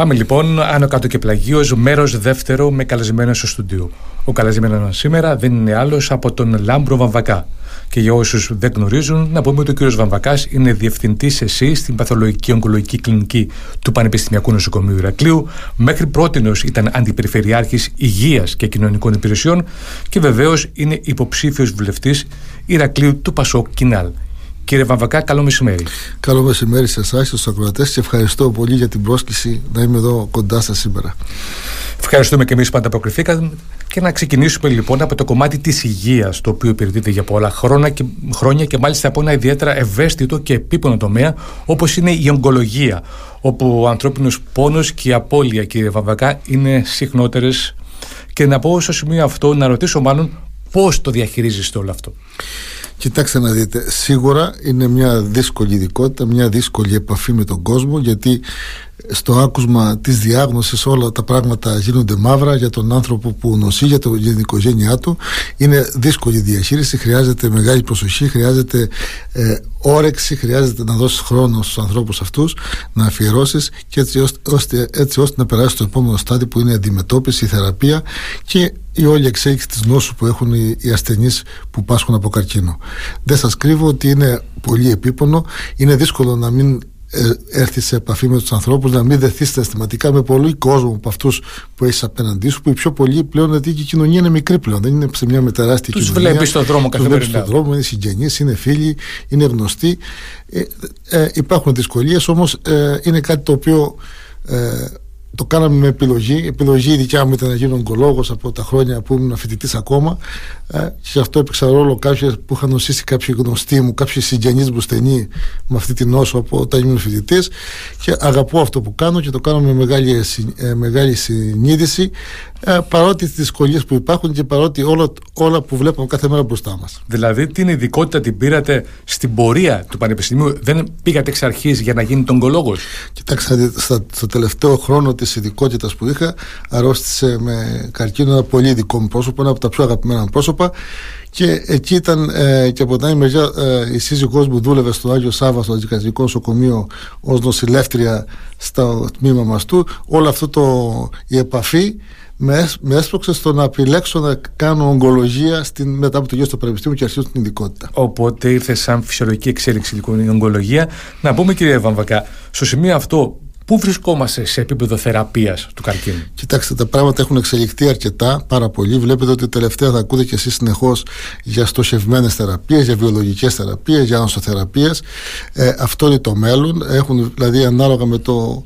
Πάμε λοιπόν άνω κάτω και πλαγίως, μέρος δεύτερο με καλεσμένο στο στούντιο. Ο καλεσμένος σήμερα δεν είναι άλλος από τον Λάμπρο Βαμβακά. Και για όσους δεν γνωρίζουν, να πούμε ότι ο κ. Βαμβακάς είναι διευθυντής ΕΣΥ στην Παθολογική Ογκολογική Κλινική του Πανεπιστημιακού Νοσοκομείου Ηρακλείου. Μέχρι πρότινος ήταν αντιπεριφερειάρχης Υγείας και Κοινωνικών Υπηρεσιών και βεβαίως είναι υποψήφιος βουλευτής Ηρακλείου του Πασόκ Κινάλ. Κύριε Βαμβακά, καλό μεσημέρι. Καλό μεσημέρι σε εσάς, στους ακροατές και ευχαριστώ πολύ για την πρόσκληση να είμαι εδώ κοντά σας σήμερα. Ευχαριστούμε και εμείς που ανταποκριθήκαμε και να ξεκινήσουμε λοιπόν από το κομμάτι της υγείας, το οποίο υπηρετείται για πολλά χρόνια και, χρόνια και μάλιστα από ένα ιδιαίτερα ευαίσθητο και επίπονο τομέα, όπως είναι η ογκολογία, όπου ο ανθρώπινος πόνος και η απώλεια, κύριε Βαμβακά, είναι συχνότερες. Και να πω στο σημείο αυτό, να ρωτήσω μάλλον πώς το διαχειρίζεστε όλο αυτό; Κοιτάξτε να δείτε, σίγουρα είναι μια δύσκολη ειδικότητα, μια δύσκολη επαφή με τον κόσμο γιατί στο άκουσμα της διάγνωσης όλα τα πράγματα γίνονται μαύρα για τον άνθρωπο που νοσεί, για, το, για την οικογένειά του. Είναι δύσκολη διαχείριση, χρειάζεται μεγάλη προσοχή, χρειάζεται ε, όρεξη, χρειάζεται να δώσεις χρόνο στους ανθρώπους αυτούς, να αφιερώσεις και έτσι ώστε, έτσι ώστε να περάσει στο επόμενο στάδιο που είναι η αντιμετώπιση, η θεραπεία και η όλη εξέλιξη της νόσου που έχουν οι, οι ασθενείς που πάσχουν από καρκίνο. Δεν σας κρύβω ότι είναι πολύ επίπονο, είναι δύσκολο να μην ε, έρθεις σε επαφή με τους ανθρώπους, να μην δεθεί αισθηματικά με πολύ κόσμο από αυτούς που έχεις απέναντί σου, που οι πιο πολλοί πλέον, γιατί η κοινωνία είναι μικρή πλέον, δεν είναι σε μια μετεράστια τους κοινωνία. Του βλέπεις στον δρόμο καθημερινά. Του βλέπεις στον δρόμο, είναι συγγενείς, είναι φίλοι, είναι γνωστοί. Ε, ε, υπάρχουν δυσκολίες, όμως ε, είναι κάτι το οποίο ε, το κάναμε με επιλογή. επιλογή η δικιά μου ήταν να γίνω ογκολόγος από τα χρόνια που ήμουν φοιτητής ακόμα ε, και αυτό έπαιξα ρόλο κάποιοι που είχαν νοσήσει κάποιοι γνωστοί μου, κάποιοι συγγενείς μου στενοί με αυτή την νόσο από όταν ήμουν φοιτητής και αγαπώ αυτό που κάνω και το κάνω με μεγάλη, ε, μεγάλη συνείδηση ε, παρότι τις δυσκολίες που υπάρχουν και παρότι όλα, όλα που βλέπουμε κάθε μέρα μπροστά μας. Δηλαδή, την ειδικότητα την πήρατε στην πορεία του Πανεπιστημίου, δεν πήγατε εξ αρχής για να γίνετε ογκολόγο. Κοιτάξτε, στο τελευταίο χρόνο της ειδικότητας που είχα, αρρώστησε με καρκίνο ένα πολύ ειδικό μου πρόσωπο, ένα από τα πιο αγαπημένα πρόσωπα. Και εκεί ήταν ε, και από την άλλη μεριά ε, η σύζυγός μου δούλευε στο Άγιο Σάβα στο Αντικατρικό Νοσοκομείο ως νοσηλεύτρια στο τμήμα μας του. Όλο αυτό το, η επαφή με, με έσπρωξε στο να επιλέξω να κάνω ογκολογία στην, μετά από το γιο στο Πανεπιστήμιο και αρχίσω την ειδικότητα. Οπότε ήρθε σαν φυσιολογική εξέλιξη λοιπόν η ογκολογία. Να πούμε κύριε Βαμβακά, στο σημείο αυτό Πού βρισκόμαστε σε επίπεδο θεραπείας του καρκίνου; Κοιτάξτε, τα πράγματα έχουν εξελιχθεί αρκετά, πάρα πολύ. Βλέπετε ότι τελευταία θα ακούτε και εσείς συνεχώς για στοχευμένες θεραπείες, για βιολογικές θεραπείες, για ανοσοθεραπείε. Ε, αυτό είναι το μέλλον. Έχουν δηλαδή ανάλογα με το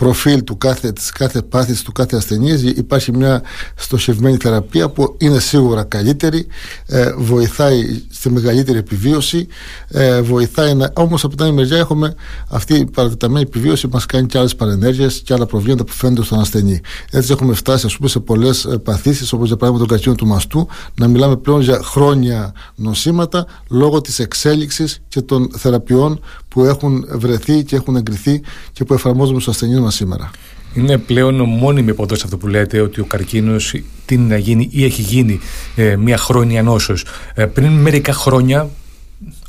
προφίλ του κάθε, της κάθε πάθης του κάθε ασθενής υπάρχει μια στοχευμένη θεραπεία που είναι σίγουρα καλύτερη ε, βοηθάει στη μεγαλύτερη επιβίωση ε, βοηθάει να, όμως από την άλλη μεριά έχουμε αυτή η παρατεταμένη επιβίωση μας κάνει και άλλες παρενέργειες και άλλα προβλήματα που φαίνονται στον ασθενή. Έτσι έχουμε φτάσει ας πούμε σε πολλές ε, παθήσεις όπως για παράδειγμα τον καρκίνο του μαστού να μιλάμε πλέον για χρόνια νοσήματα λόγω της εξέλιξης και των θεραπείων που έχουν βρεθεί και έχουν εγκριθεί και που εφαρμόζουμε στους ασθενείς μας σήμερα. Είναι πλέον μόνιμη υποδόση αυτό που λέτε ότι ο καρκίνος τι να γίνει ή έχει γίνει ε, μια χρόνια νόσος. Ε, πριν μερικά χρόνια,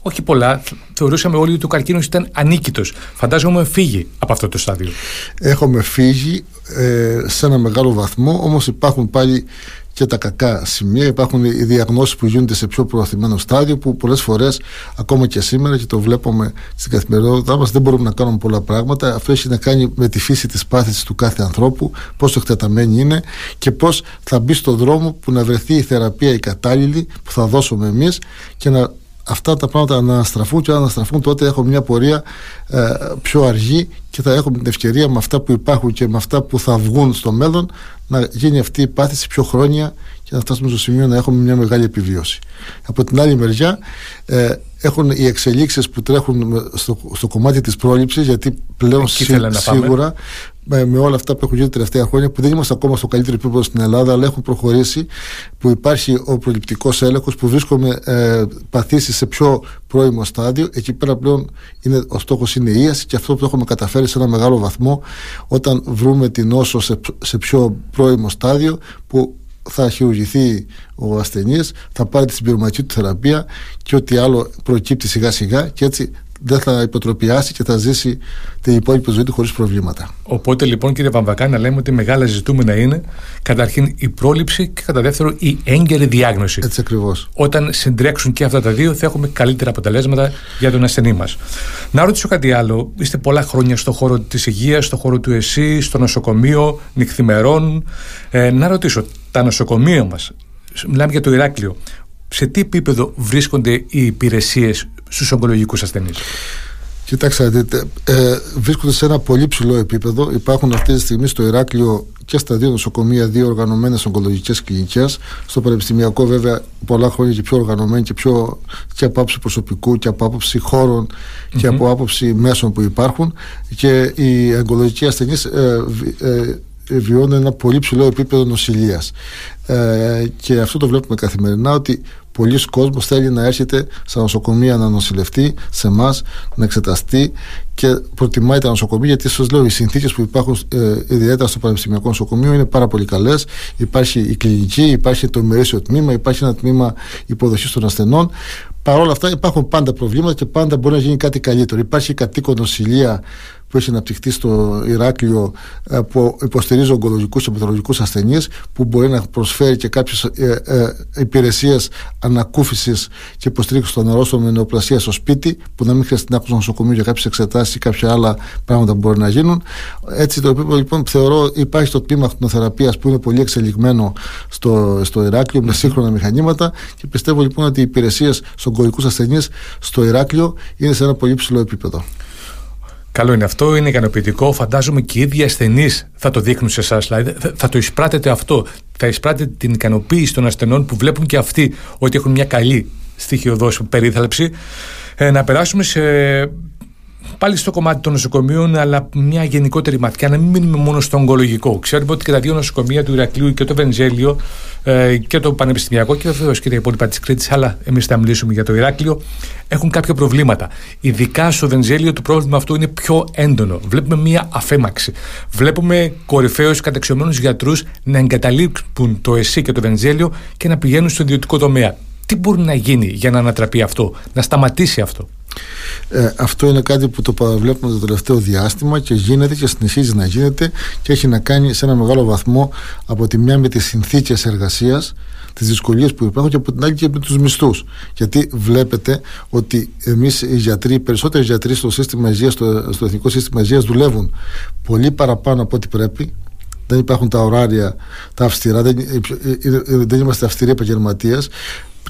όχι πολλά, θεωρούσαμε όλοι ότι ο καρκίνος ήταν ανίκητος. Φαντάζομαι έχουμε φύγει από αυτό το στάδιο. Έχουμε φύγει ε, σε ένα μεγάλο βαθμό, όμως υπάρχουν πάλι και τα κακά σημεία. Υπάρχουν οι διαγνώσεις που γίνονται σε πιο προωθημένο στάδιο που πολλές φορές ακόμα και σήμερα και το βλέπουμε στην καθημερινότητά μας δεν μπορούμε να κάνουμε πολλά πράγματα. Αυτό έχει να κάνει με τη φύση της πάθησης του κάθε ανθρώπου, πόσο εκτεταμένη είναι και πώς θα μπει στον δρόμο που να βρεθεί η θεραπεία η κατάλληλη που θα δώσουμε εμείς και να αυτά τα πράγματα να αναστραφούν και να αναστραφούν τότε έχω μια πορεία ε, πιο αργή και θα έχουμε την ευκαιρία με αυτά που υπάρχουν και με αυτά που θα βγουν στο μέλλον να γίνει αυτή η πάθηση πιο χρόνια και να φτάσουμε στο σημείο να έχουμε μια μεγάλη επιβίωση. Από την άλλη μεριά ε, έχουν οι εξελίξεις που τρέχουν στο, στο κομμάτι της πρόληψης γιατί πλέον σίγουρα με, με, όλα αυτά που έχουν γίνει τα τελευταία χρόνια που δεν είμαστε ακόμα στο καλύτερο επίπεδο στην Ελλάδα αλλά έχουν προχωρήσει που υπάρχει ο προληπτικός έλεγχος που βρίσκουμε ε, παθήσεις σε πιο πρώιμο στάδιο. Εκεί πέρα πλέον είναι, ο στόχος είναι η ίαση και αυτό που έχουμε καταφέρει σε ένα μεγάλο βαθμό όταν βρούμε την νόσο σε, σε πιο πρώιμο στάδιο που θα χειρουργηθεί ο ασθενής, θα πάρει τη συμπληρωματική του θεραπεία και ό,τι άλλο προκύπτει σιγά σιγά και έτσι δεν θα υποτροπιάσει και θα ζήσει την υπόλοιπη ζωή του χωρίς προβλήματα. Οπότε λοιπόν κύριε Βαμβακά να λέμε ότι μεγάλα ζητούμενα είναι καταρχήν η πρόληψη και κατά δεύτερο η έγκαιρη διάγνωση. Έτσι ακριβώς. Όταν συντρέξουν και αυτά τα δύο θα έχουμε καλύτερα αποτελέσματα για τον ασθενή μας. Να ρωτήσω κάτι άλλο. Είστε πολλά χρόνια στον χώρο της υγείας, στον χώρο του ΕΣΥ, στο νοσοκομείο, νυχθημερών. Ε, να ρωτήσω, τα νοσοκομεία μας, μιλάμε για το Ηράκλειο, σε τι επίπεδο βρίσκονται οι υπηρεσίες στους ογκολογικούς ασθενείς. Κοιτάξτε, δείτε, ε, βρίσκονται σε ένα πολύ ψηλό επίπεδο. Υπάρχουν αυτή τη στιγμή στο Ηράκλειο και στα δύο νοσοκομεία δύο οργανωμένες ογκολογικές κλινικές. Στο Πανεπιστημιακό, βέβαια, πολλά χρόνια και πιο οργανωμένοι και, πιο, και από άποψη προσωπικού και από άποψη χώρων και από άποψη μέσων που υπάρχουν. Και οι ογκολογικοί ασθενείς ε, ε, βιώνουν ένα πολύ ψηλό επίπεδο νοσηλείας. Ε, και αυτό το βλέπουμε καθημερινά ότι πολλοί κόσμος θέλει να έρχεται στα νοσοκομεία να νοσηλευτεί, σε εμά να εξεταστεί και προτιμάει τα νοσοκομεία γιατί σας λέω οι συνθήκες που υπάρχουν ε, ιδιαίτερα στο Πανεπιστημιακό Νοσοκομείο είναι πάρα πολύ καλές. Υπάρχει η κλινική, υπάρχει το ημερήσιο τμήμα, υπάρχει ένα τμήμα υποδοχής των ασθενών. Παρ' όλα αυτά υπάρχουν πάντα προβλήματα και πάντα μπορεί να γίνει κάτι καλύτερο. Υπάρχει κατοίκον νοσηλεία που έχει αναπτυχθεί στο Ηράκλειο ε, που υποστηρίζει ογκολογικούς και παθολογικούς ασθενείς, που μπορεί να προσφέρει και κάποιες ε, ε, υπηρεσίες ανακούφισης και υποστήριξης των νερών με νεοπλασία στο σπίτι, που να μην χρειαστεί να έχουν στο νοσοκομείο για κάποιες εξετάσεις ή κάποια άλλα πράγματα που μπορεί να γίνουν. Έτσι, το επίπεδο λοιπόν θεωρώ υπάρχει στο τμήμα ακτινοθεραπεία που είναι πολύ εξελιγμένο στο, στο Ηράκλειο με σύγχρονα μηχανήματα και πιστεύω λοιπόν ότι οι υπηρεσίες στου ογκολογικού ασθενείς στο Ηράκλειο είναι σε ένα πολύ ψηλό επίπεδο. Καλό είναι αυτό, είναι ικανοποιητικό. Φαντάζομαι και οι ίδιοι ασθενείς θα το δείχνουν σε εσάς. Δηλαδή θα το εισπράτετε αυτό. Θα εισπράτετε την ικανοποίηση των ασθενών που βλέπουν και αυτοί ότι έχουν μια καλή στοιχειοδό περίθαλψη. Ε, να περάσουμε σε πάλι στο κομμάτι των νοσοκομείων, αλλά μια γενικότερη ματιά, να μην μείνουμε μόνο στο ογκολογικό. Ξέρουμε ότι και τα δύο νοσοκομεία του Ηρακλείου και το Βενζέλιο ε, και το Πανεπιστημιακό και βεβαίως και τα υπόλοιπα της Κρήτης, αλλά εμείς θα μιλήσουμε για το Ηράκλειο, έχουν κάποια προβλήματα. Ειδικά στο Βενζέλιο το πρόβλημα αυτό είναι πιο έντονο. Βλέπουμε μια αφέμαξη. Βλέπουμε κορυφαίους καταξιωμένους γιατρούς να εγκαταλείπουν το ΕΣΥ και το Βενζέλιο και να πηγαίνουν στο ιδιωτικό τομέα. Τι μπορεί να γίνει για να ανατραπεί αυτό, να σταματήσει αυτό; Ε, αυτό είναι κάτι που το παραβλέπουμε το τελευταίο διάστημα και γίνεται και συνεχίζει να γίνεται και έχει να κάνει σε ένα μεγάλο βαθμό από τη μια με τις συνθήκες εργασίας τις δυσκολίες που υπάρχουν και από την άλλη και με τους μισθούς γιατί βλέπετε ότι εμείς οι γιατροί, οι περισσότεροι γιατροί στο, σύστημα υγείας, στο, στο εθνικό σύστημα υγείας δουλεύουν πολύ παραπάνω από ό,τι πρέπει δεν υπάρχουν τα ωράρια τα αυστηρά, δεν, δεν είμαστε αυστηροί επαγγελματίες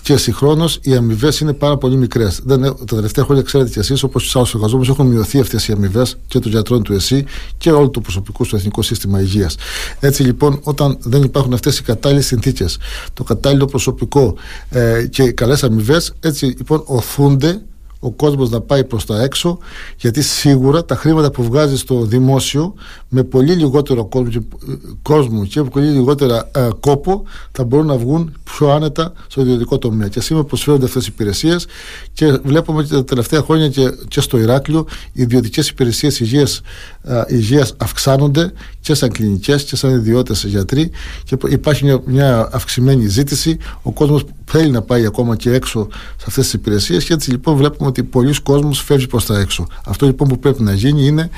και συγχρόνως οι αμοιβές είναι πάρα πολύ μικρές. Τα τελευταία χρόνια, ξέρετε κι εσείς, όπως τους άλλους εργαζόμενους, έχουν μειωθεί αυτές οι αμοιβές και των γιατρών του ΕΣΥ και όλου του προσωπικού στο Εθνικό Σύστημα Υγείας. Έτσι λοιπόν, όταν δεν υπάρχουν αυτές οι κατάλληλες συνθήκες, το κατάλληλο προσωπικό ε, και καλές αμοιβές, έτσι λοιπόν οθούνται ο κόσμος να πάει προς τα έξω γιατί σίγουρα τα χρήματα που βγάζει στο δημόσιο με πολύ λιγότερο κόσμο και, πολύ λιγότερα ε, κόπο θα μπορούν να βγουν πιο άνετα στο ιδιωτικό τομέα. Και σήμερα προσφέρονται αυτές οι υπηρεσίες και βλέπουμε ότι τα τελευταία χρόνια και, και στο Ηράκλειο οι ιδιωτικές υπηρεσίες υγείας, ε, υγείας αυξάνονται και σαν κλινικές και σαν ιδιώτες γιατροί και υπάρχει μια, μια αυξημένη ζήτηση. Ο κόσμος θέλει να πάει ακόμα και έξω σε αυτές τις υπηρεσίες και έτσι λοιπόν βλέπουμε ότι πολλοί κόσμος φεύγει προς τα έξω. Αυτό λοιπόν που πρέπει να γίνει είναι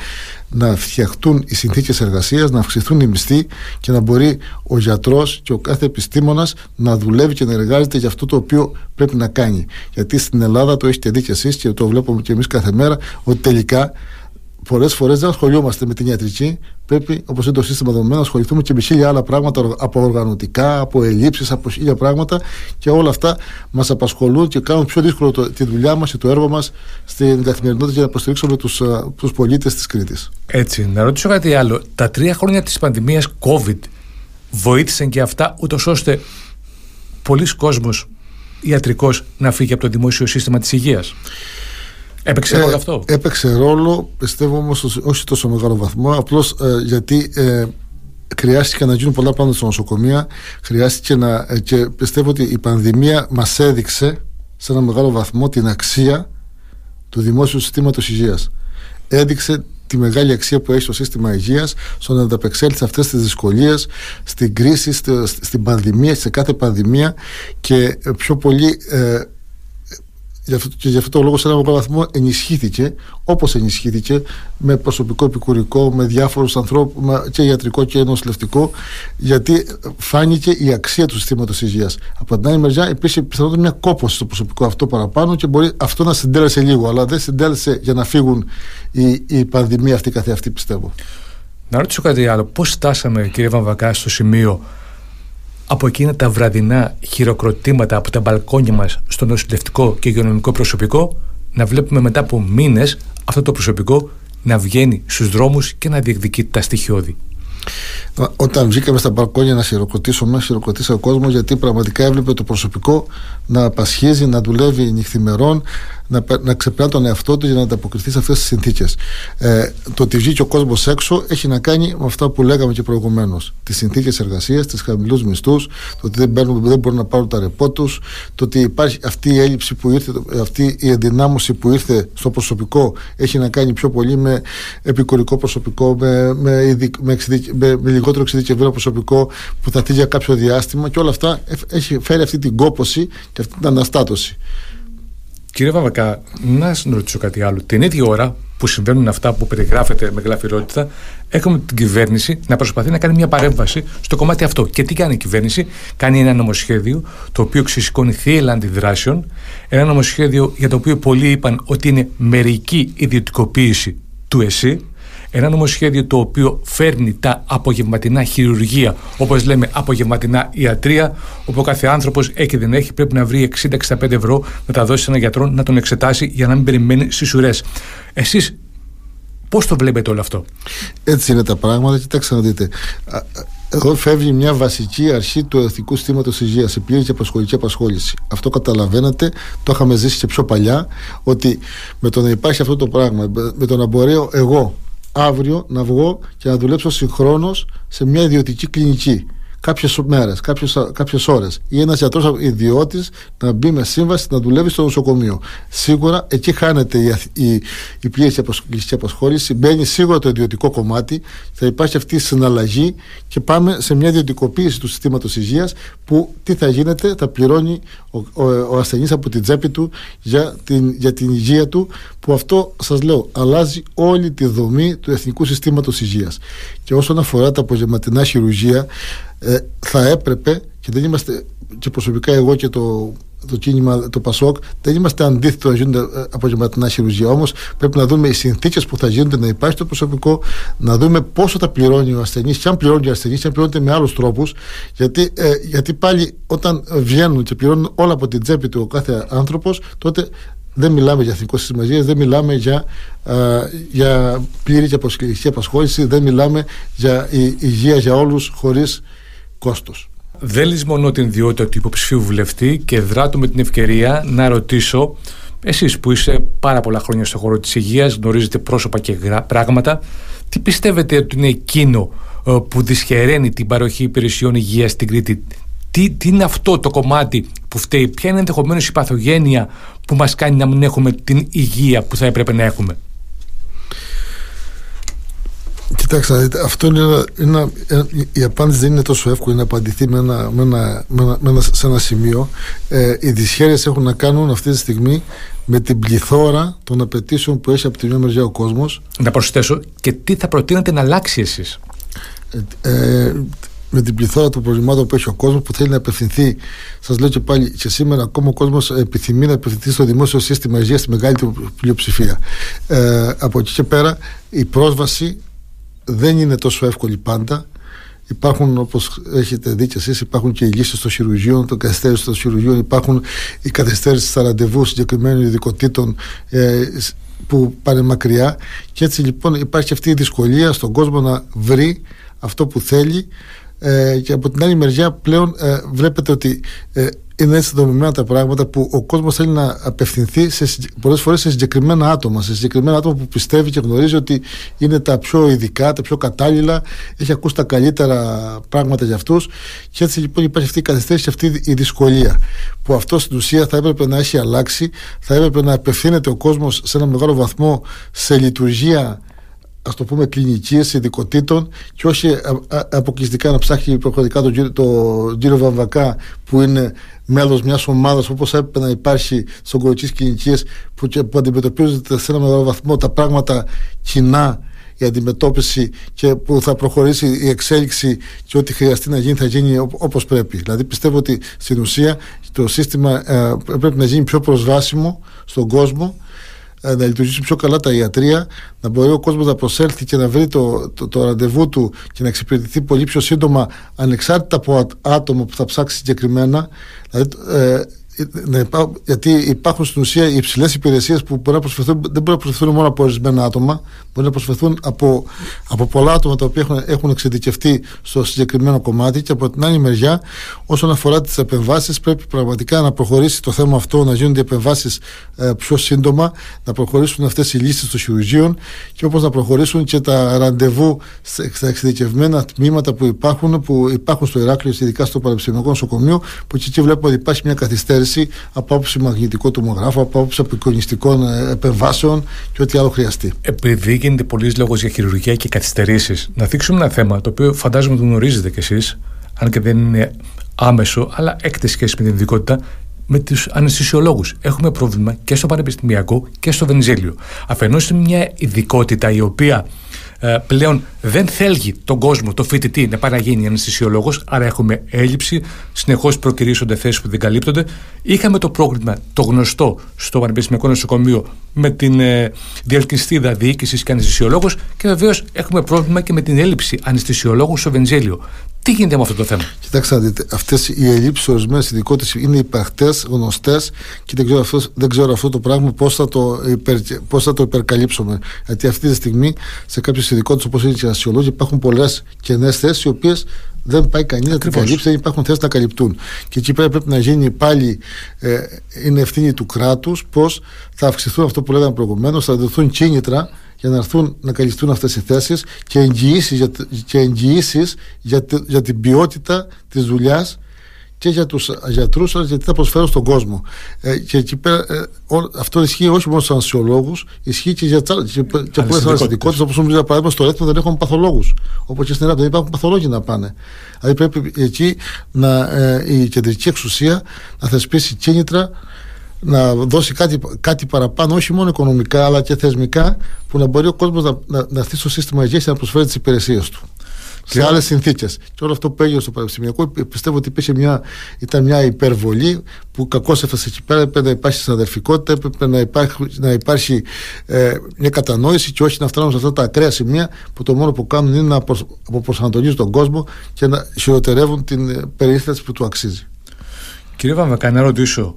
να φτιαχτούν οι συνθήκες εργασίας, να αυξηθούν οι μισθοί και να μπορεί ο γιατρός και ο κάθε επιστήμονας να δουλεύει και να εργάζεται για αυτό το οποίο πρέπει να κάνει. Γιατί στην Ελλάδα το έχετε δει και εσείς και το βλέπουμε και εμείς κάθε μέρα ότι τελικά πολλές φορές δεν ασχολιόμαστε με την ιατρική. Πρέπει, όπως είναι το σύστημα δεδομένων, να ασχοληθούμε και με χίλια άλλα πράγματα από οργανωτικά, από ελλείψεις, από χίλια πράγματα και όλα αυτά μας απασχολούν και κάνουν πιο δύσκολο το, τη δουλειά μας και το έργο μας στην καθημερινότητα για να υποστηρίξουμε τους τους πολίτες της Κρήτης. Έτσι, να ρωτήσω κάτι άλλο. Τα τρία χρόνια της πανδημίας COVID βοήθησαν και αυτά, ούτως ώστε πολλοί κόσμος ιατρικός να φύγει από το δημόσιο σύστημα της υγείας; Έπαιξε ρόλο ε, αυτό; Έπαιξε ρόλο, πιστεύω όμως όχι τόσο μεγάλο βαθμό, απλώς ε, γιατί ε, χρειάστηκε να γίνουν πολλά πράγματα στα νοσοκομεία. Χρειάστηκε να. Ε, και πιστεύω ότι η πανδημία μας έδειξε σε ένα μεγάλο βαθμό την αξία του δημόσιου συστήματος υγείας. Έδειξε τη μεγάλη αξία που έχει το σύστημα υγείας στο να ανταπεξέλθει σε αυτές τις δυσκολίες, στην κρίση, στην πανδημία, σε κάθε πανδημία και πιο πολύ και γι' αυτό το λόγος σε ένα μεγάλο βαθμό ενισχύθηκε όπως ενισχύθηκε με προσωπικό επικουρικό, με διάφορους ανθρώπους και ιατρικό και νοσηλευτικό γιατί φάνηκε η αξία του συστήματος υγείας. Από την άλλη μεριά υπήρχε πιθανότητα μια κόπωση στο προσωπικό αυτό παραπάνω και μπορεί αυτό να συντέλεσε λίγο αλλά δεν συντέλεσε για να φύγουν η, η πανδημία αυτή καθεαυτή πιστεύω. Να ρωτήσω κάτι άλλο. Πώς στάσαμε κύριε Βαμβακά στο σημείο από εκείνα τα βραδινά χειροκροτήματα από τα μπαλκόνια μας στο νοσηλευτικό και υγειονομικό προσωπικό να βλέπουμε μετά από μήνες αυτό το προσωπικό να βγαίνει στους δρόμους και να διεκδικεί τα στοιχειώδη. Όταν βγήκαμε στα μπαλκόνια να χειροκροτήσουμε, χειροκροτήσε ο κόσμος γιατί πραγματικά έβλεπε το προσωπικό να πασχίζει, να δουλεύει νυχθημερών, να, να ξεπερνά τον εαυτό του για να ανταποκριθεί σε αυτές τις συνθήκες. Ε, το ότι βγήκε ο κόσμος έξω έχει να κάνει με αυτά που λέγαμε και προηγουμένως. Τις συνθήκες εργασίας, τις χαμηλούς μισθούς, το ότι δεν, παίρνουν, δεν μπορούν να πάρουν τα ρεπό τους, το ότι υπάρχει αυτή η έλλειψη που ήρθε, αυτή η ενδυνάμωση που ήρθε στο προσωπικό έχει να κάνει πιο πολύ με επικουρικό προσωπικό, με, με, με, με, με λιγότερο εξειδικευμένο προσωπικό που θα θίγει για κάποιο διάστημα και όλα αυτά έχει φέρει αυτή την κόποση και αυτή την αναστάτωση. Κύριε Βαβακά, να σας ρωτήσω κάτι άλλο. Την ίδια ώρα που συμβαίνουν αυτά που περιγράφεται με γλαφυρότητα, έχουμε την κυβέρνηση να προσπαθεί να κάνει μια παρέμβαση στο κομμάτι αυτό. Και τι κάνει η κυβέρνηση, κάνει ένα νομοσχέδιο το οποίο ξεσηκώνει θύελα αντιδράσεων, ένα νομοσχέδιο για το οποίο πολλοί είπαν ότι είναι μερική ιδιωτικοποίηση του ΕΣΥ, ένα νομοσχέδιο το οποίο φέρνει τα απογευματινά χειρουργία, όπως λέμε απογευματινά ιατρία, όπου ο κάθε άνθρωπος έχει δεν έχει, πρέπει να βρει 60-65 ευρώ να τα δώσει σε έναν γιατρό να τον εξετάσει για να μην περιμένει στις ουρές. Εσείς πώς το βλέπετε όλο αυτό, Έτσι είναι τα πράγματα. Κοιτάξτε να δείτε. Εδώ φεύγει μια βασική αρχή του εθνικού συστήματος υγείας, η πλήρη και προσχολική απασχόληση. Αυτό καταλαβαίνετε, το είχαμε ζήσει και πιο παλιά, ότι με το να υπάρχει αυτό το πράγμα, με το να μπορώ εγώ αύριο να βγω και να δουλέψω συγχρόνως σε μια ιδιωτική κλινική κάποιες μέρες, κάποιες ώρες. Ή ένας γιατρός ιδιώτης να μπει με σύμβαση να δουλεύει στο νοσοκομείο. Σίγουρα εκεί χάνεται η, η, η πλήρη απασχόληση, μπαίνει σίγουρα το ιδιωτικό κομμάτι, θα υπάρχει αυτή η συναλλαγή και πάμε σε μια ιδιωτικοποίηση του συστήματος υγείας που τι θα γίνεται, θα πληρώνει ο, ο, ο ασθενής από την τσέπη του για την, για την υγεία του, που αυτό σας λέω αλλάζει όλη τη δομή του εθνικού συστήματος υγείας. Και όσον αφορά τα απογευματινά χειρουργία, ε, θα έπρεπε και δεν είμαστε και προσωπικά εγώ και το, το κίνημα, το Πασόκ, δεν είμαστε αντίθετο να γίνονται ε, απογευματινά χειρουργία. Όμως πρέπει να δούμε οι συνθήκες που θα γίνονται, να υπάρχει το προσωπικό, να δούμε πόσο τα πληρώνει ο ασθενής, και αν πληρώνει ο ασθενής, και αν πληρώνεται με άλλους τρόπους. Γιατί, ε, γιατί πάλι όταν βγαίνουν και πληρώνουν όλα από την τσέπη του ο κάθε άνθρωπος, τότε δεν μιλάμε για εθνικό σύστημα δεν μιλάμε για, α, για πλήρη και απασχόληση, δεν μιλάμε για υγεία για όλους χωρίς κόστος. Δεν λησμονώ την ιδιότητα του υποψηφίου βουλευτή και δράτω με την ευκαιρία να ρωτήσω εσείς που είστε πάρα πολλά χρόνια στον χώρο της υγείας, γνωρίζετε πρόσωπα και πράγματα, τι πιστεύετε ότι είναι εκείνο ε, που δυσχεραίνει την παροχή υπηρεσιών υγείας στην Κρήτη, τι, τι είναι αυτό το κομμάτι που φταίει, ποια είναι ενδεχομένως η παθογένεια που μας κάνει να μην έχουμε την υγεία που θα έπρεπε να έχουμε; Κοιτάξτε, αυτό είναι, ένα, η απάντηση δεν είναι τόσο εύκολη να απαντηθεί με ένα, με ένα, με ένα, σε ένα σημείο. Ε, οι δυσχέρειες έχουν να κάνουν αυτή τη στιγμή με την πληθώρα των απαιτήσεων που έχει από τη μια μεριά ο κόσμος. Να προσθέσω και τι θα προτείνετε να αλλάξει εσείς. Ε, ε, με την πληθώρα των προβλημάτων που έχει ο κόσμος που θέλει να απευθυνθεί. Σας λέω και πάλι, και σήμερα ακόμα ο κόσμος επιθυμεί να απευθυνθεί στο δημόσιο σύστημα υγείας στη μεγάλη πλειοψηφία. Ε, από εκεί και πέρα η πρόσβαση δεν είναι τόσο εύκολη πάντα. Υπάρχουν, όπως έχετε δει και εσείς, υπάρχουν και οι λύσεις των χειρουργείων, των καθυστέρησης των χειρουργείων, υπάρχουν οι καθυστέρηση στα ραντεβού συγκεκριμένων ειδικοτήτων ε, που πάνε μακριά. Και έτσι λοιπόν υπάρχει αυτή η δυσκολία στον κόσμο να βρει αυτό που θέλει. Ε, και από την άλλη μεριά πλέον ε, βλέπετε ότι ε, είναι έτσι δομημένα τα πράγματα που ο κόσμος θέλει να απευθυνθεί πολλές φορές σε συγκεκριμένα άτομα. Σε συγκεκριμένα άτομα που πιστεύει και γνωρίζει ότι είναι τα πιο ειδικά, τα πιο κατάλληλα, έχει ακούσει τα καλύτερα πράγματα για αυτούς. Και έτσι λοιπόν υπάρχει αυτή η καθυστέρηση, αυτή η δυσκολία. Που αυτό στην ουσία θα έπρεπε να έχει αλλάξει, θα έπρεπε να απευθύνεται ο κόσμος σε ένα μεγάλο βαθμό σε λειτουργία ας το πούμε κλινικής ειδικοτήτων και όχι αποκλειστικά να ψάχνει προχωρητικά τον, τον κύριο Βαμβακά που είναι μέλος μιας ομάδας όπως έπρεπε να υπάρχει στον ογκολογικής κλινικής που, που αντιμετωπίζονται σε ένα μεγάλο βαθμό τα πράγματα κοινά η αντιμετώπιση και που θα προχωρήσει η εξέλιξη και ό,τι χρειαστεί να γίνει θα γίνει όπως πρέπει. Δηλαδή πιστεύω ότι στην ουσία το σύστημα ε, πρέπει να γίνει πιο προσβάσιμο στον κόσμο ε, να λειτουργήσουν πιο καλά τα ιατρία, να μπορεί ο κόσμος να προσέλθει και να βρει το, το, το ραντεβού του και να εξυπηρετηθεί πολύ πιο σύντομα ανεξάρτητα από άτομο που θα ψάξει συγκεκριμένα. Δηλαδή, ε, γιατί υπάρχουν στην ουσία οι υψηλές υπηρεσίες που μπορεί να προσφερθούν, δεν μπορεί να προσφερθούν μόνο από ορισμένα άτομα, μπορεί να προσφερθούν από, από πολλά άτομα τα οποία έχουν, έχουν εξειδικευτεί στο συγκεκριμένο κομμάτι. Και από την άλλη μεριά, όσον αφορά τις επεμβάσεις, πρέπει πραγματικά να προχωρήσει το θέμα αυτό, να γίνονται οι επεμβάσεις ε, πιο σύντομα, να προχωρήσουν αυτές οι λύσεις των χειρουργείων και όπως να προχωρήσουν και τα ραντεβού στα εξειδικευμένα τμήματα που υπάρχουν, που υπάρχουν στο Ηράκλειο, ειδικά στο Πανεπιστημιακό Νοσοκομείο, που εκεί βλέπουμε ότι υπάρχει μια καθυστέρηση από άποψη μαγνητικού τομογράφου, από άποψη απεικονιστικών ε, επεμβάσεων και ό,τι άλλο χρειαστεί. Επειδή γίνεται πολλής λόγος για χειρουργία και καθυστερήσεις, να θίξουμε ένα θέμα το οποίο φαντάζομαι το γνωρίζετε κι εσείς, αν και δεν είναι άμεσο, αλλά έχετε σχέση με την ειδικότητα, με τους αναισθησιολόγους. Έχουμε πρόβλημα και στο Πανεπιστημιακό και στο Βενιζέλιο. Αφενός είναι μια ειδικότητα η οποία ε, πλέον δεν θέλει τον κόσμο, το φοιτητή, να πάει να γίνει αναισθησιολόγος, άρα έχουμε έλλειψη, συνεχώς προκυρήσονται θέσεις που δεν καλύπτονται. Είχαμε το πρόβλημα, το γνωστό στο Πανεπιστημιακό Νοσοκομείο, με την ε, διαλκυστίδα διοίκησης και αναισθησιολόγος και βεβαίως έχουμε πρόβλημα και με την έλλειψη αναισθησιολόγου στο Βενζέλιο. Τι γίνεται με αυτό το θέμα; Κοιτάξτε, δείτε, αυτές οι ελλείψεις ορισμένες ειδικότητες είναι υπαρκτές, γνωστές και δεν ξέρω, αυτό, δεν ξέρω αυτό το πράγμα πώς θα, το υπερ, πώς θα το υπερκαλύψουμε. Γιατί αυτή τη στιγμή σε κάποιες ειδικότητες όπως είναι οι ασιολόγοι υπάρχουν πολλές κενές θέσεις οι οποίες δεν πάει κανείς να την καλύψει, δεν υπάρχουν θέσεις να καλυπτούν. Και εκεί πέρα πρέπει να γίνει πάλι, ε, είναι ευθύνη του κράτους πώς θα αυξηθούν αυτό που λέγαμε προηγουμένως, θα δοθούν κίνητρα για να έρθουν να καλυφθούν αυτές οι θέσεις και εγγυήσεις για, και εγγυήσεις για, για την ποιότητα της δουλειάς και για τους γιατρούς, αλλά γιατί θα προσφέρουν στον κόσμο. Ε, και εκεί πέρα, ε, αυτό ισχύει όχι μόνο στους ανσιολόγου, ισχύει και για, και, και πολλές άλλες ειδικότητες. Όπως για παράδειγμα στο Ρέθμο δεν έχουμε παθολόγους. Όπως και στην Ελλάδα δεν υπάρχουν παθολόγοι να πάνε. Δηλαδή πρέπει εκεί να, ε, η κεντρική εξουσία να θεσπίσει κίνητρα να δώσει κάτι, κάτι παραπάνω, όχι μόνο οικονομικά αλλά και θεσμικά, που να μπορεί ο κόσμος να, να, να στο σύστημα υγείας και να προσφέρει τις υπηρεσίες του. Και σε άλλες συνθήκες. Και όλο αυτό που έγινε στο Πανεπιστημιακό πιστεύω ότι υπήρχε μια, ήταν μια υπερβολή που κακώ έφτασε εκεί πέρα. Έπρεπε να υπάρχει συναδελφικότητα, έπρεπε να υπάρχει, να υπάρχει ε, μια κατανόηση και όχι να φτάνουμε σε αυτά τα ακραία σημεία που το μόνο που κάνουν είναι να αποπροσανατολίζουν τον κόσμο και να χειροτερεύουν την ε, περίσταση που του αξίζει. Κύριε Βαμβακά, να ρωτήσω,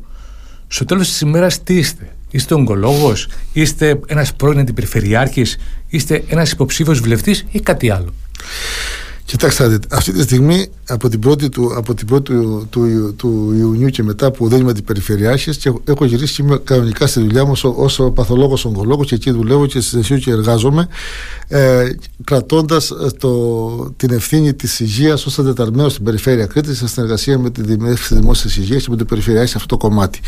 στο τέλος της ημέρας τι είστε; Είστε ογκολόγος, είστε ένας πρώην αντιπεριφερειάρχης, είστε ένας υποψήφιος βουλευτής ή κάτι άλλο; Κοιτάξτε, αυτή τη στιγμή από την 1η του, από την πρώτη του, του, του, Ιουνίου και μετά που δεν είμαι αντιπεριφερειάρχης και έχω γυρίσει και κανονικά στη δουλειά μου ως παθολόγος ογκολόγος και εκεί δουλεύω και συνεχίζω και εργάζομαι, ε, κρατώντας ε, την ευθύνη της υγείας ως αντεταλμένο στην περιφέρεια Κρήτη σε συνεργασία με τη Δημόσια Υγεία και με την Περιφερειάρχη σε αυτό το κομμάτι.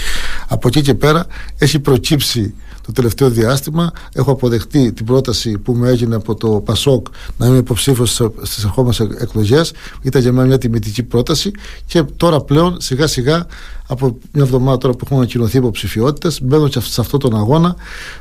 Από εκεί και πέρα έχει προκύψει το τελευταίο διάστημα. Έχω αποδεχτεί την πρόταση που μου έγινε από το ΠΑΣΟΚ να είμαι υποψήφιος στις ερχόμενες εκλογές. Ήταν για μένα μια τιμητική πρόταση και τώρα πλέον σιγά σιγά από μια εβδομάδα τώρα που έχουν ανακοινωθεί υποψηφιότητες, μπαίνω και σε αυτόν τον αγώνα,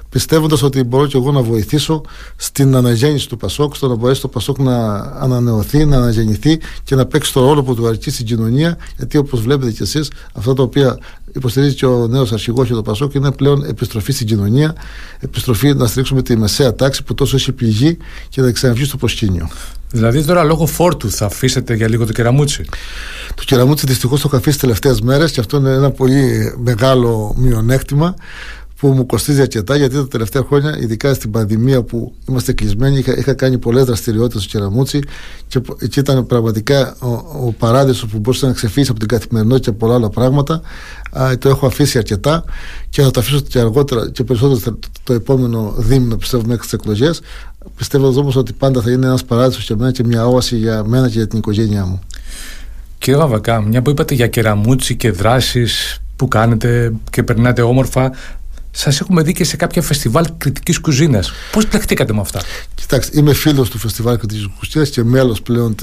πιστεύοντας ότι μπορώ και εγώ να βοηθήσω στην αναγέννηση του Πασόκ, στο να μπορέσει το Πασόκ να ανανεωθεί, να αναγεννηθεί και να παίξει το ρόλο που του αρκεί στην κοινωνία. Γιατί όπως βλέπετε κι εσείς, αυτά τα οποία υποστηρίζει και ο νέος αρχηγός και το Πασόκ είναι πλέον επιστροφή στην κοινωνία, επιστροφή να στηρίξουμε τη μεσαία τάξη που τόσο έχει πληγεί και να ξαναβγεί στο προσκήνιο. Δηλαδή τώρα λόγω φόρτου θα αφήσετε για λίγο το κεραμούτσι; Το κεραμούτσι δυστυχώς το έχω αφήσει τελευταίες μέρες και αυτό είναι ένα πολύ μεγάλο μειονέκτημα που μου κοστίζει αρκετά γιατί τα τελευταία χρόνια, ειδικά στην πανδημία που είμαστε κλεισμένοι, είχα, είχα κάνει πολλές δραστηριότητες στο Κεραμούτσι και εκεί ήταν πραγματικά ο, ο παράδεισος που μπορούσε να ξεφύγεις από την καθημερινότητα και πολλά άλλα πράγματα. Α, το έχω αφήσει αρκετά και θα το αφήσω και αργότερα και περισσότερο το, το επόμενο δίμηνο, πιστεύω, μέχρι τις εκλογές. Πιστεύω όμως ότι πάντα θα είναι ένας παράδεισος για μένα και μια όαση για μένα και για την οικογένειά μου. Κύριε Βαβακά, μια που είπατε για κεραμούτσι και δράσεις που κάνετε και περνάτε όμορφα, σας έχουμε δει και σε κάποια φεστιβάλ κριτικής κουζίνας. Πώς πλεχτήκατε με αυτά; Κοιτάξτε, είμαι φίλος του φεστιβάλ κριτικής κουζίνας και μέλος πλέον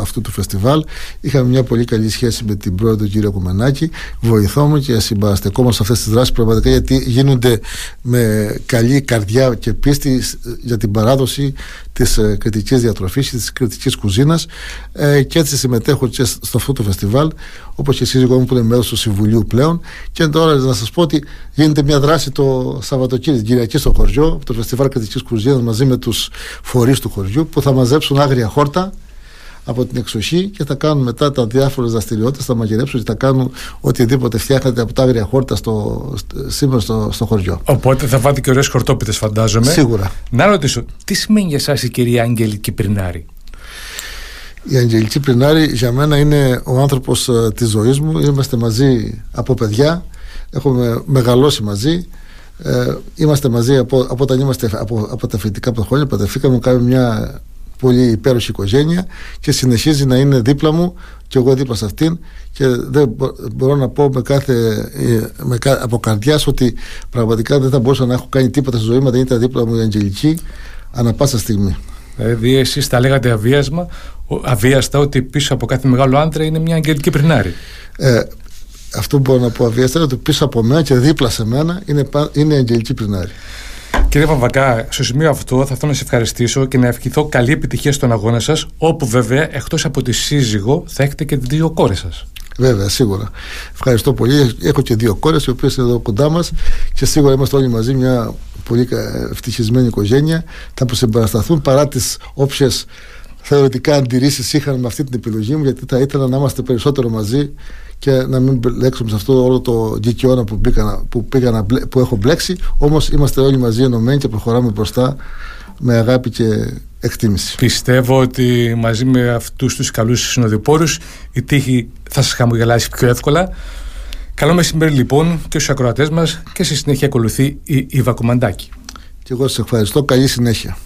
αυτού του φεστιβάλ. Είχαμε μια πολύ καλή σχέση με την πρόεδρο κύριο Κουμενάκη. Βοηθόμουν και συμπαραστεκόμαστε σε αυτές τις δράσεις πραγματικά γιατί γίνονται με καλή καρδιά και πίστη για την παράδοση της ε, κριτικής διατροφής, της κριτικής κουζίνας. Ε, και έτσι συμμετέχω και στο αυτό το φεστιβάλ, όπως και η μου που είναι μέλο του Συμβουλίου πλέον. Και τώρα να σας πω ότι γίνεται μια δράση το Σαββατοκύριακο, την Κυριακή στο χωριό, το Φεστιβάλ Κριτικής Κουζίνας μαζί με τους φορείς του χωριού, που θα μαζέψουν άγρια χόρτα από την εξοχή και θα κάνουν μετά τα διάφορες δραστηριότητες, θα μαγειρέψουν και θα κάνουν οτιδήποτε φτιάχνεται από τα άγρια χόρτα στο, σήμερα στο, στο χωριό. Οπότε θα βάλετε και ωραίες χορτόπιτες, φαντάζομαι. Σίγουρα. Να ρωτήσω, τι σημαίνει για εσάς η κυρία Αγγελική Πρινάρη. Η Αγγελική Πρινάρη για μένα είναι ο άνθρωπος ε, της ζωής μου. Είμαστε μαζί από παιδιά. Έχουμε μεγαλώσει μαζί. Ε, είμαστε μαζί από, από όταν είμαστε από, από τα φοιτητικά χρόνια. Πατεφήκαμε, κάνουμε μια πολύ υπέροχη οικογένεια και συνεχίζει να είναι δίπλα μου και εγώ δίπλα σε αυτήν και δεν μπορώ να πω με κάθε, ε, με, από καρδιάς ότι πραγματικά δεν θα μπορούσα να έχω κάνει τίποτα στη ζωή μου δεν ήταν δίπλα μου η Αγγελική ανα πάσα στιγμή. Δηλαδή εσείς τα λέγατε αβίασμα, αβίαστα ότι πίσω από κάθε μεγάλο άντρα είναι μια αγγελική πρινάρη. Ε, αυτό που μπορώ να πω αβίαστα είναι ότι πίσω από μένα και δίπλα σε μένα είναι, είναι η αγγελική πρινάρη. Κύριε Βαμβακά, στο σημείο αυτό θα θέλω να σε ευχαριστήσω και να ευχηθώ καλή επιτυχία στον αγώνα σας, όπου βέβαια εκτός από τη σύζυγο θα έχετε και δύο κόρες σας. Βέβαια, σίγουρα. Ευχαριστώ πολύ. Έχω και δύο κόρες, οι οποίες είναι εδώ κοντά μας και σίγουρα είμαστε όλοι μαζί μια πολύ ευτυχισμένη οικογένεια. Θα προσεμπαρασταθούν παρά τις όποιες θεωρητικά αντιρρήσεις είχαν με αυτή την επιλογή μου, γιατί θα ήθελα να είμαστε περισσότερο μαζί και να μην μπλέξουμε σε αυτό όλο το γκικιόνα που, που, πήγα που έχω μπλέξει. Όμως είμαστε όλοι μαζί ενωμένοι και προχωράμε μπροστά με αγάπη και εκτίμηση. Πιστεύω ότι μαζί με αυτούς τους καλούς συνοδοιπόρους η τύχη θα σας χαμογελάσει πιο εύκολα. Καλό μεσημέρι λοιπόν και στους ακροατές μας και στη συνέχεια ακολουθεί η Ιβα Κουμαντάκη. Και εγώ σας ευχαριστώ. Καλή συνέχεια.